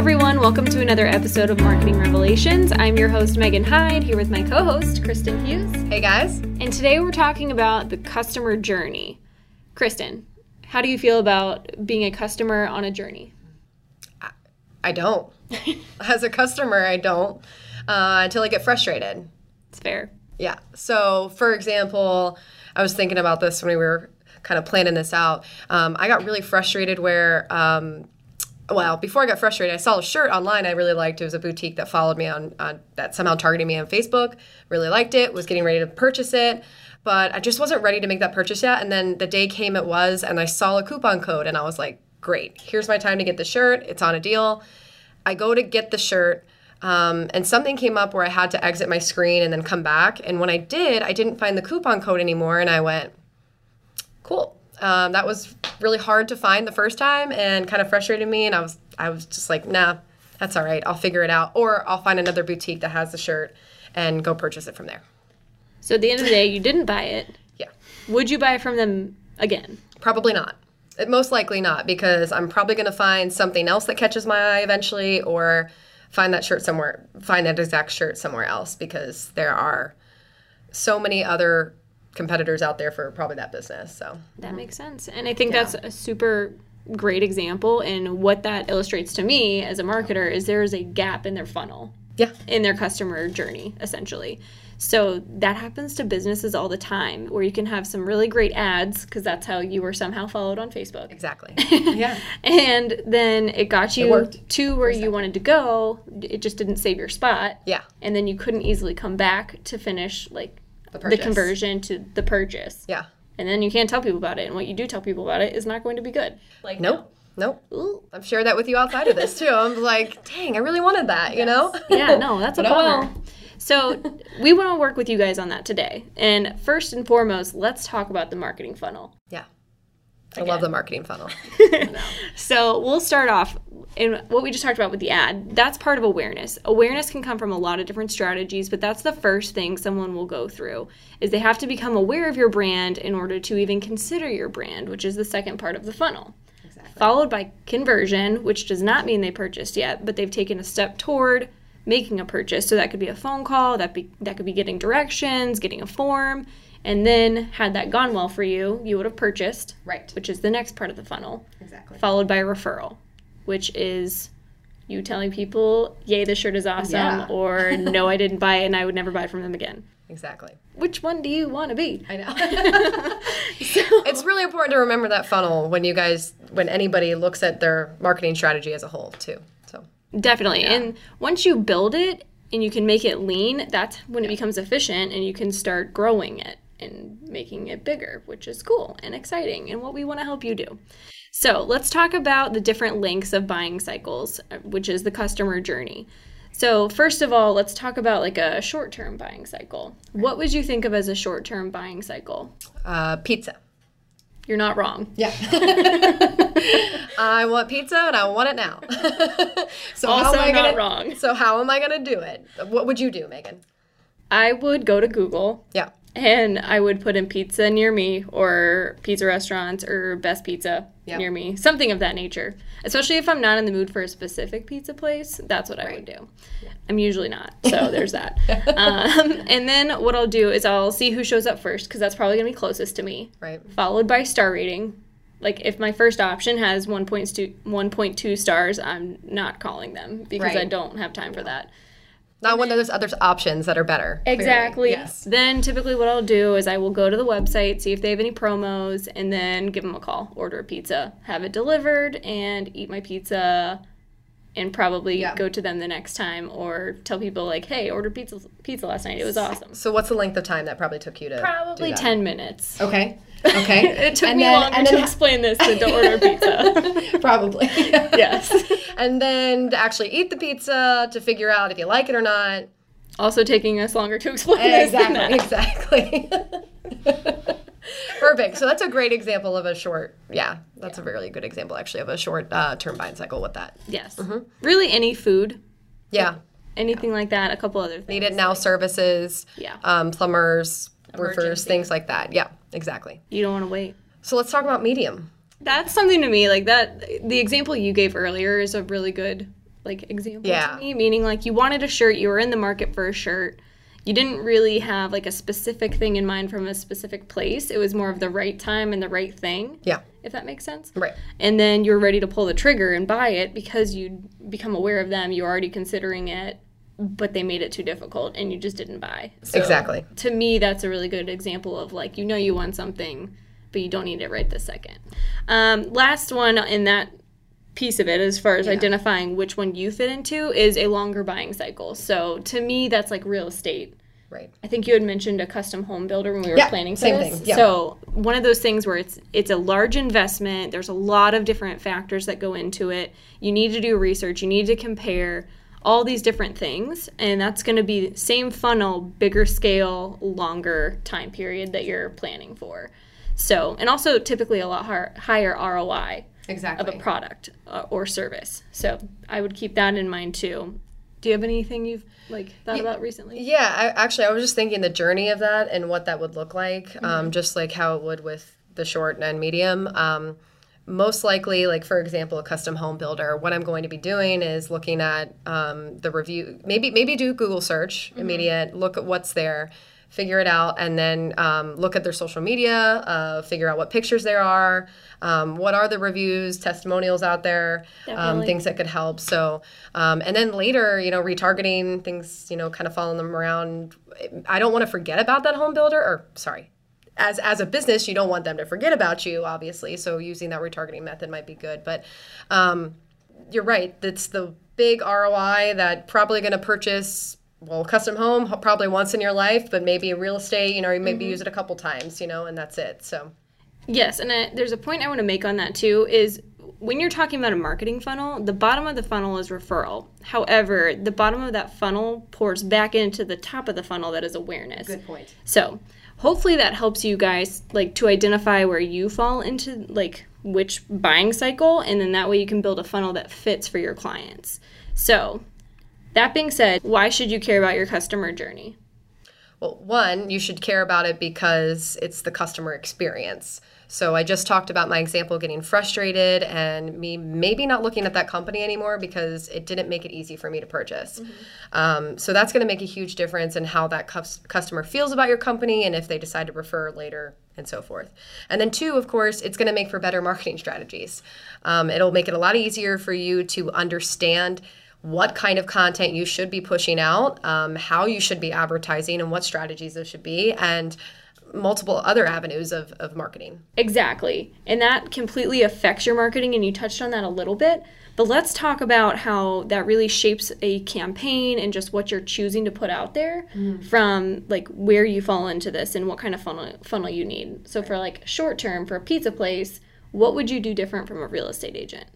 everyone. Welcome to another episode of Marketing Revelations. I'm your host, Megan Hyde, here with my co host, Kristen Hughes. Hey guys. And today we're talking about the customer journey. Kristen, how do you feel about being a customer on a journey? I don't. As a customer, I don't uh, until I get frustrated. It's fair. Yeah. So, for example, I was thinking about this when we were kind of planning this out. Um, I got really frustrated where, um, well, before I got frustrated, I saw a shirt online I really liked. It was a boutique that followed me on, on that somehow targeted me on Facebook. Really liked it. Was getting ready to purchase it, but I just wasn't ready to make that purchase yet. And then the day came, it was, and I saw a coupon code, and I was like, great. Here's my time to get the shirt. It's on a deal. I go to get the shirt. Um, and something came up where I had to exit my screen and then come back. And when I did, I didn't find the coupon code anymore. And I went, cool. Um, that was really hard to find the first time and kind of frustrated me. And I was, I was just like, nah, that's all right. I'll figure it out. Or I'll find another boutique that has the shirt and go purchase it from there. So at the end of the day, you didn't buy it. Yeah. Would you buy it from them again? Probably not. Most likely not, because I'm probably going to find something else that catches my eye eventually, or find that shirt somewhere, find that exact shirt somewhere else, because there are so many other competitors out there for probably that business. So that makes sense, and I think yeah. that's a super great example. And what that illustrates to me as a marketer is there is a gap in their funnel, yeah, in their customer journey, essentially. So that happens to businesses all the time where you can have some really great ads because that's how you were somehow followed on Facebook. Exactly. yeah. and then it got you it to where you wanted to go. It just didn't save your spot. Yeah. And then you couldn't easily come back to finish like the, the conversion to the purchase. Yeah. And then you can't tell people about it. And what you do tell people about it is not going to be good. Like nope. Nope. Ooh. I'm sharing that with you outside of this too. I'm like, dang, I really wanted that, yes. you know? yeah, no, that's a bummer. So we want to work with you guys on that today. And first and foremost, let's talk about the marketing funnel. Yeah. I love the marketing funnel. so we'll start off in what we just talked about with the ad. That's part of awareness. Awareness can come from a lot of different strategies, but that's the first thing someone will go through is they have to become aware of your brand in order to even consider your brand, which is the second part of the funnel. Exactly. Followed by conversion, which does not mean they purchased yet, but they've taken a step toward making a purchase. So that could be a phone call, that be that could be getting directions, getting a form, and then had that gone well for you, you would have purchased. Right. Which is the next part of the funnel. Exactly. Followed by a referral, which is you telling people, "Yay, this shirt is awesome," yeah. or "No, I didn't buy it, and I would never buy from them again." Exactly. Which one do you want to be? I know. so. It's really important to remember that funnel when you guys, when anybody looks at their marketing strategy as a whole, too. So definitely. Yeah. And once you build it and you can make it lean, that's when it becomes efficient and you can start growing it and making it bigger, which is cool and exciting and what we want to help you do. So, let's talk about the different lengths of buying cycles, uh, which is the customer journey. So, first of all, let's talk about like a short term buying cycle. What would you think of as a short term buying cycle? Uh, pizza. You're not wrong. Yeah. I want pizza and I want it now. so also how am I not gonna, wrong. So how am I going to do it? What would you do, Megan? I would go to Google. Yeah. And I would put in pizza near me or pizza restaurants or best pizza yep. near me, something of that nature. Especially if I'm not in the mood for a specific pizza place, that's what right. I would do. Yeah. I'm usually not, so there's that. um, and then what I'll do is I'll see who shows up first because that's probably going to be closest to me. Right. Followed by star rating. Like if my first option has 1.2, 1.2 stars, I'm not calling them because right. I don't have time for that. Not when there's other options that are better. Exactly. Yes. Then typically what I'll do is I will go to the website, see if they have any promos, and then give them a call, order a pizza, have it delivered, and eat my pizza, and probably yeah. go to them the next time or tell people like, "Hey, order pizza pizza last night. It was awesome." So what's the length of time that probably took you to? Probably ten minutes. Okay. Okay. it took and me then, longer to ha- explain this than to order pizza. Probably. yes. And then to actually eat the pizza to figure out if you like it or not. Also taking us longer to explain exactly, Exactly. Perfect. So that's a great example of a short. Yeah, that's yeah. a really good example actually of a short uh, term buying cycle with that. Yes. Mm-hmm. Really, any food. Yeah. Anything yeah. like that. A couple other things. Need it now services. Yeah. Um, plumbers, roofers, things like that. Yeah, exactly. You don't want to wait. So let's talk about medium. That's something to me like that. The example you gave earlier is a really good like example Yeah. to me, meaning like you wanted a shirt, you were in the market for a shirt. You didn't really have like a specific thing in mind from a specific place. It was more of the right time and the right thing, Yeah. if that makes sense. Right. And then you're ready to pull the trigger and buy it because you become aware of them, you're already considering it, but they made it too difficult and you just didn't buy. So Exactly. To me, that's a really good example of like you know you want something, but you don't need it right this second. Um, last one in that piece of it as far as identifying which one you fit into is a longer buying cycle. So to me that's like real estate. Right. I think you had mentioned a custom home builder when we were Yeah, planning for same this. thing, yeah. So one of those things where it's it's a large investment. There's a lot of different factors that go into it. You need to do research. You need to compare all these different things, and that's going to be same funnel, bigger scale, longer time period that you're planning for. So, and also typically a lot higher, higher ROI Exactly. of a product uh, or service. So I would keep that in mind too. Do you have anything you've like thought about recently? Yeah, I, actually, I was just thinking the journey of that and what that would look like, um, just like how it would with the short and medium. Um, most likely, like for example, a custom home builder. What I'm going to be doing is looking at um, the review. Maybe maybe do Google search immediate. Look at what's there. Figure it out, and then um, look at their social media. Uh, figure out what pictures there are, um, what are the reviews, testimonials out there, um, things that could help. So, um, and then later, you know, retargeting things, you know, kind of following them around. I don't want to forget about that home builder, or sorry, as as a business, you don't want them to forget about you, obviously. So using that retargeting method might be good. But um, you're right. That's the big ROI that probably going to purchase. Well, custom home probably once in your life, but maybe a real estate, you know, you maybe use it a couple times, you know, and that's it. So, Yes, and I, there's a point I want to make on that too is when you're talking about a marketing funnel, the bottom of the funnel is referral. However, the bottom of that funnel pours back into the top of the funnel that is awareness. Good point. So, hopefully that helps you guys like to identify where you fall into like which buying cycle and then that way you can build a funnel that fits for your clients. So, that being said, why should you care about your customer journey? Well, one, you should care about it because it's the customer experience. So I just talked about my example getting frustrated and me maybe not looking at that company anymore because it didn't make it easy for me to purchase. Um, so that's going to make a huge difference in how that cus- customer feels about your company and if they decide to refer later and so forth. And then two, of course, it's going to make for better marketing strategies. Um, it'll make it a lot easier for you to understand what kind of content you should be pushing out, um, how you should be advertising, and what strategies there should be, and multiple other avenues of, of marketing. Exactly. And that completely affects your marketing, and you touched on that a little bit. But let's talk about how that really shapes a campaign and just what you're choosing to put out there from like where you fall into this and what kind of funnel funnel you need. So for like short term for a pizza place, what would you do different from a real estate agent?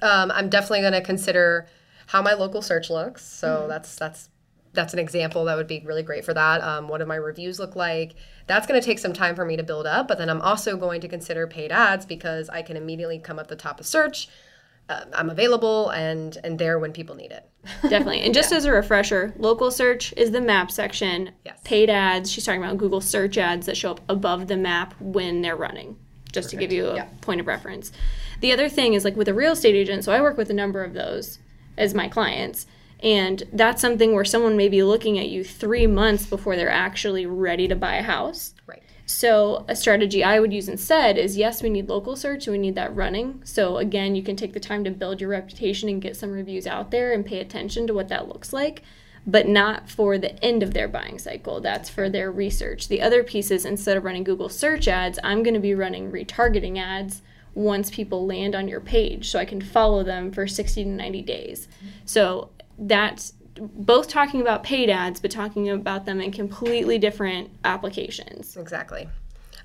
Um, I'm definitely going to consider how my local search looks. So that's that's that's an example that would be really great for that. Um, what do my reviews look like? That's going to take some time for me to build up, but then I'm also going to consider paid ads because I can immediately come up the top of search. Uh, I'm available and and there when people need it. Definitely. And just as a refresher, local search is the map section. Yes. Paid ads, she's talking about Google search ads that show up above the map when they're running, just to give you a Yeah. point of reference. The other thing is like with a real estate agent, so I work with a number of those as my clients. And that's something where someone may be looking at you three months before they're actually ready to buy a house. Right. So, a strategy I would use instead is yes, we need local search and we need that running. So, again, you can take the time to build your reputation and get some reviews out there and pay attention to what that looks like, but not for the end of their buying cycle. That's for their research. The other piece is instead of running Google search ads, I'm going to be running retargeting ads once people land on your page so I can follow them for 60 to 90 days. So, that's both talking about paid ads, but talking about them in completely different applications. Exactly.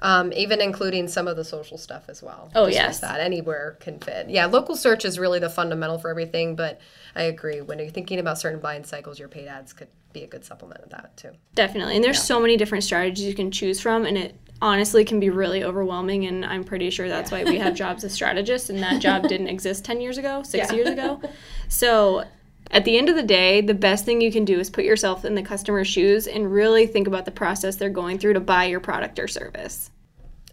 Um, even including some of the social stuff as well. Oh, Just yes. that anywhere can fit. Yeah, local search is really the fundamental for everything, but I agree. When you're thinking about certain buying cycles, your paid ads could be a good supplement of that too. Definitely. And there's so many different strategies you can choose from, and it honestly can be really overwhelming. And I'm pretty sure that's why we have jobs as strategists, and that job didn't exist 10 years ago, six Yeah. years ago. So at the end of the day, the best thing you can do is put yourself in the customer's shoes and really think about the process they're going through to buy your product or service.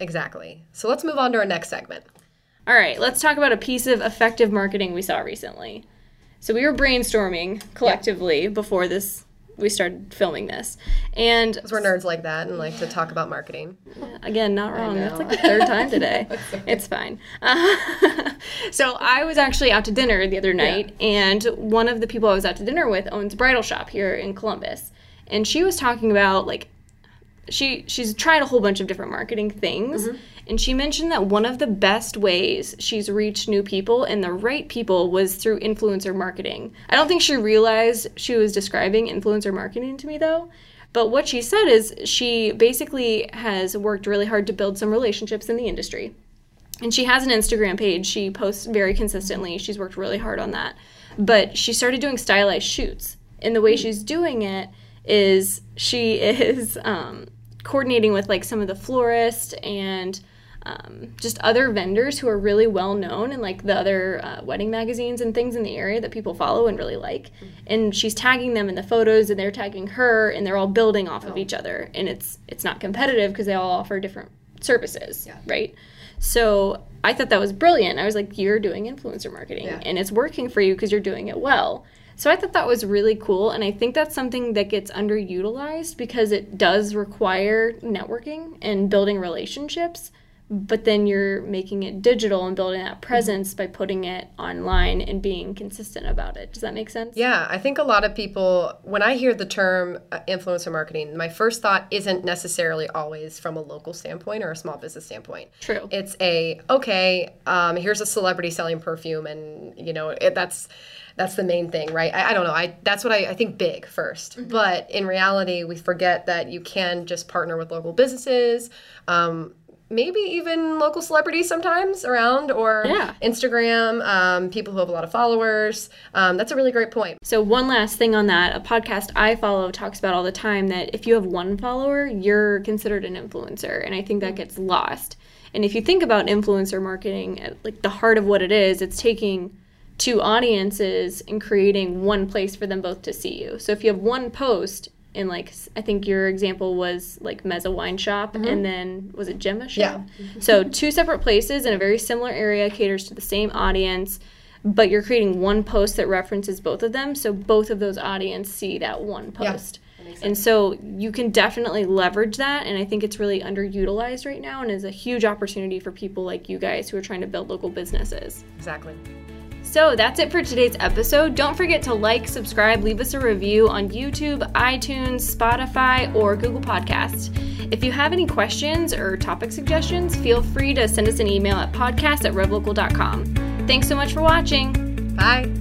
Exactly. So let's move on to our next segment. All right, let's talk about a piece of effective marketing we saw recently. So we were brainstorming collectively before this we started filming this. And Because we're nerds like that and like to talk about marketing. again, not wrong. That's like the third time today. it's fine. Uh, so I was actually out to dinner the other night, and one of the people I was out to dinner with owns a bridal shop here in Columbus, and she was talking about like she she's tried a whole bunch of different marketing things and she mentioned that one of the best ways she's reached new people and the right people was through influencer marketing. I don't think she realized she was describing influencer marketing to me though. But what she said is she basically has worked really hard to build some relationships in the industry. And she has an Instagram page. She posts very consistently. She's worked really hard on that. But she started doing stylized shoots. And the way she's doing it is she is um, coordinating with like some of the florists and um, just other vendors who are really well known in like the other uh, wedding magazines and things in the area that people follow and really like. And she's tagging them in the photos, and they're tagging her, and they're all building off of each other. And it's it's not competitive because they all offer different services, right? So I thought that was brilliant. I was like, you're doing influencer marketing, Yeah. and it's working for you because you're doing it well. So I thought that was really cool, and I think that's something that gets underutilized because it does require networking and building relationships. But then you're making it digital and building that presence by putting it online and being consistent about it. Does that make sense? Yeah, I think a lot of people, when I hear the term uh, influencer marketing, my first thought isn't necessarily always from a local standpoint or a small business standpoint. True. It's a okay, um, here's a celebrity selling perfume, and you know it, that's that's the main thing, right? I, I don't know. I that's what I, I think big 1st but in reality, we forget that you can just partner with local businesses. Um, Maybe even local celebrities sometimes around, or Yeah. Instagram, um, people who have a lot of followers. Um, that's a really great point. So, one last thing on that a podcast I follow talks about all the time that if you have one follower, you're considered an influencer. And I think that gets lost. And if you think about influencer marketing, at like the heart of what it is, it's taking two audiences and creating one place for them both to see you. So, if you have one post, in like I think your example was like Meza Wine Shop, and then was it Gemma Shop? Yeah. So two separate places in a very similar area caters to the same audience, but you're creating one post that references both of them, so both of those audience see that one Yeah, post. And so you can definitely leverage that, and I think it's really underutilized right now, and is a huge opportunity for people like you guys who are trying to build local businesses. Exactly. So that's it for today's episode. Don't forget to like, subscribe, leave us a review on YouTube, iTunes, Spotify, or Google Podcasts. If you have any questions or topic suggestions, feel free to send us an email at podcast at revlocal.com. Thanks so much for watching. Bye.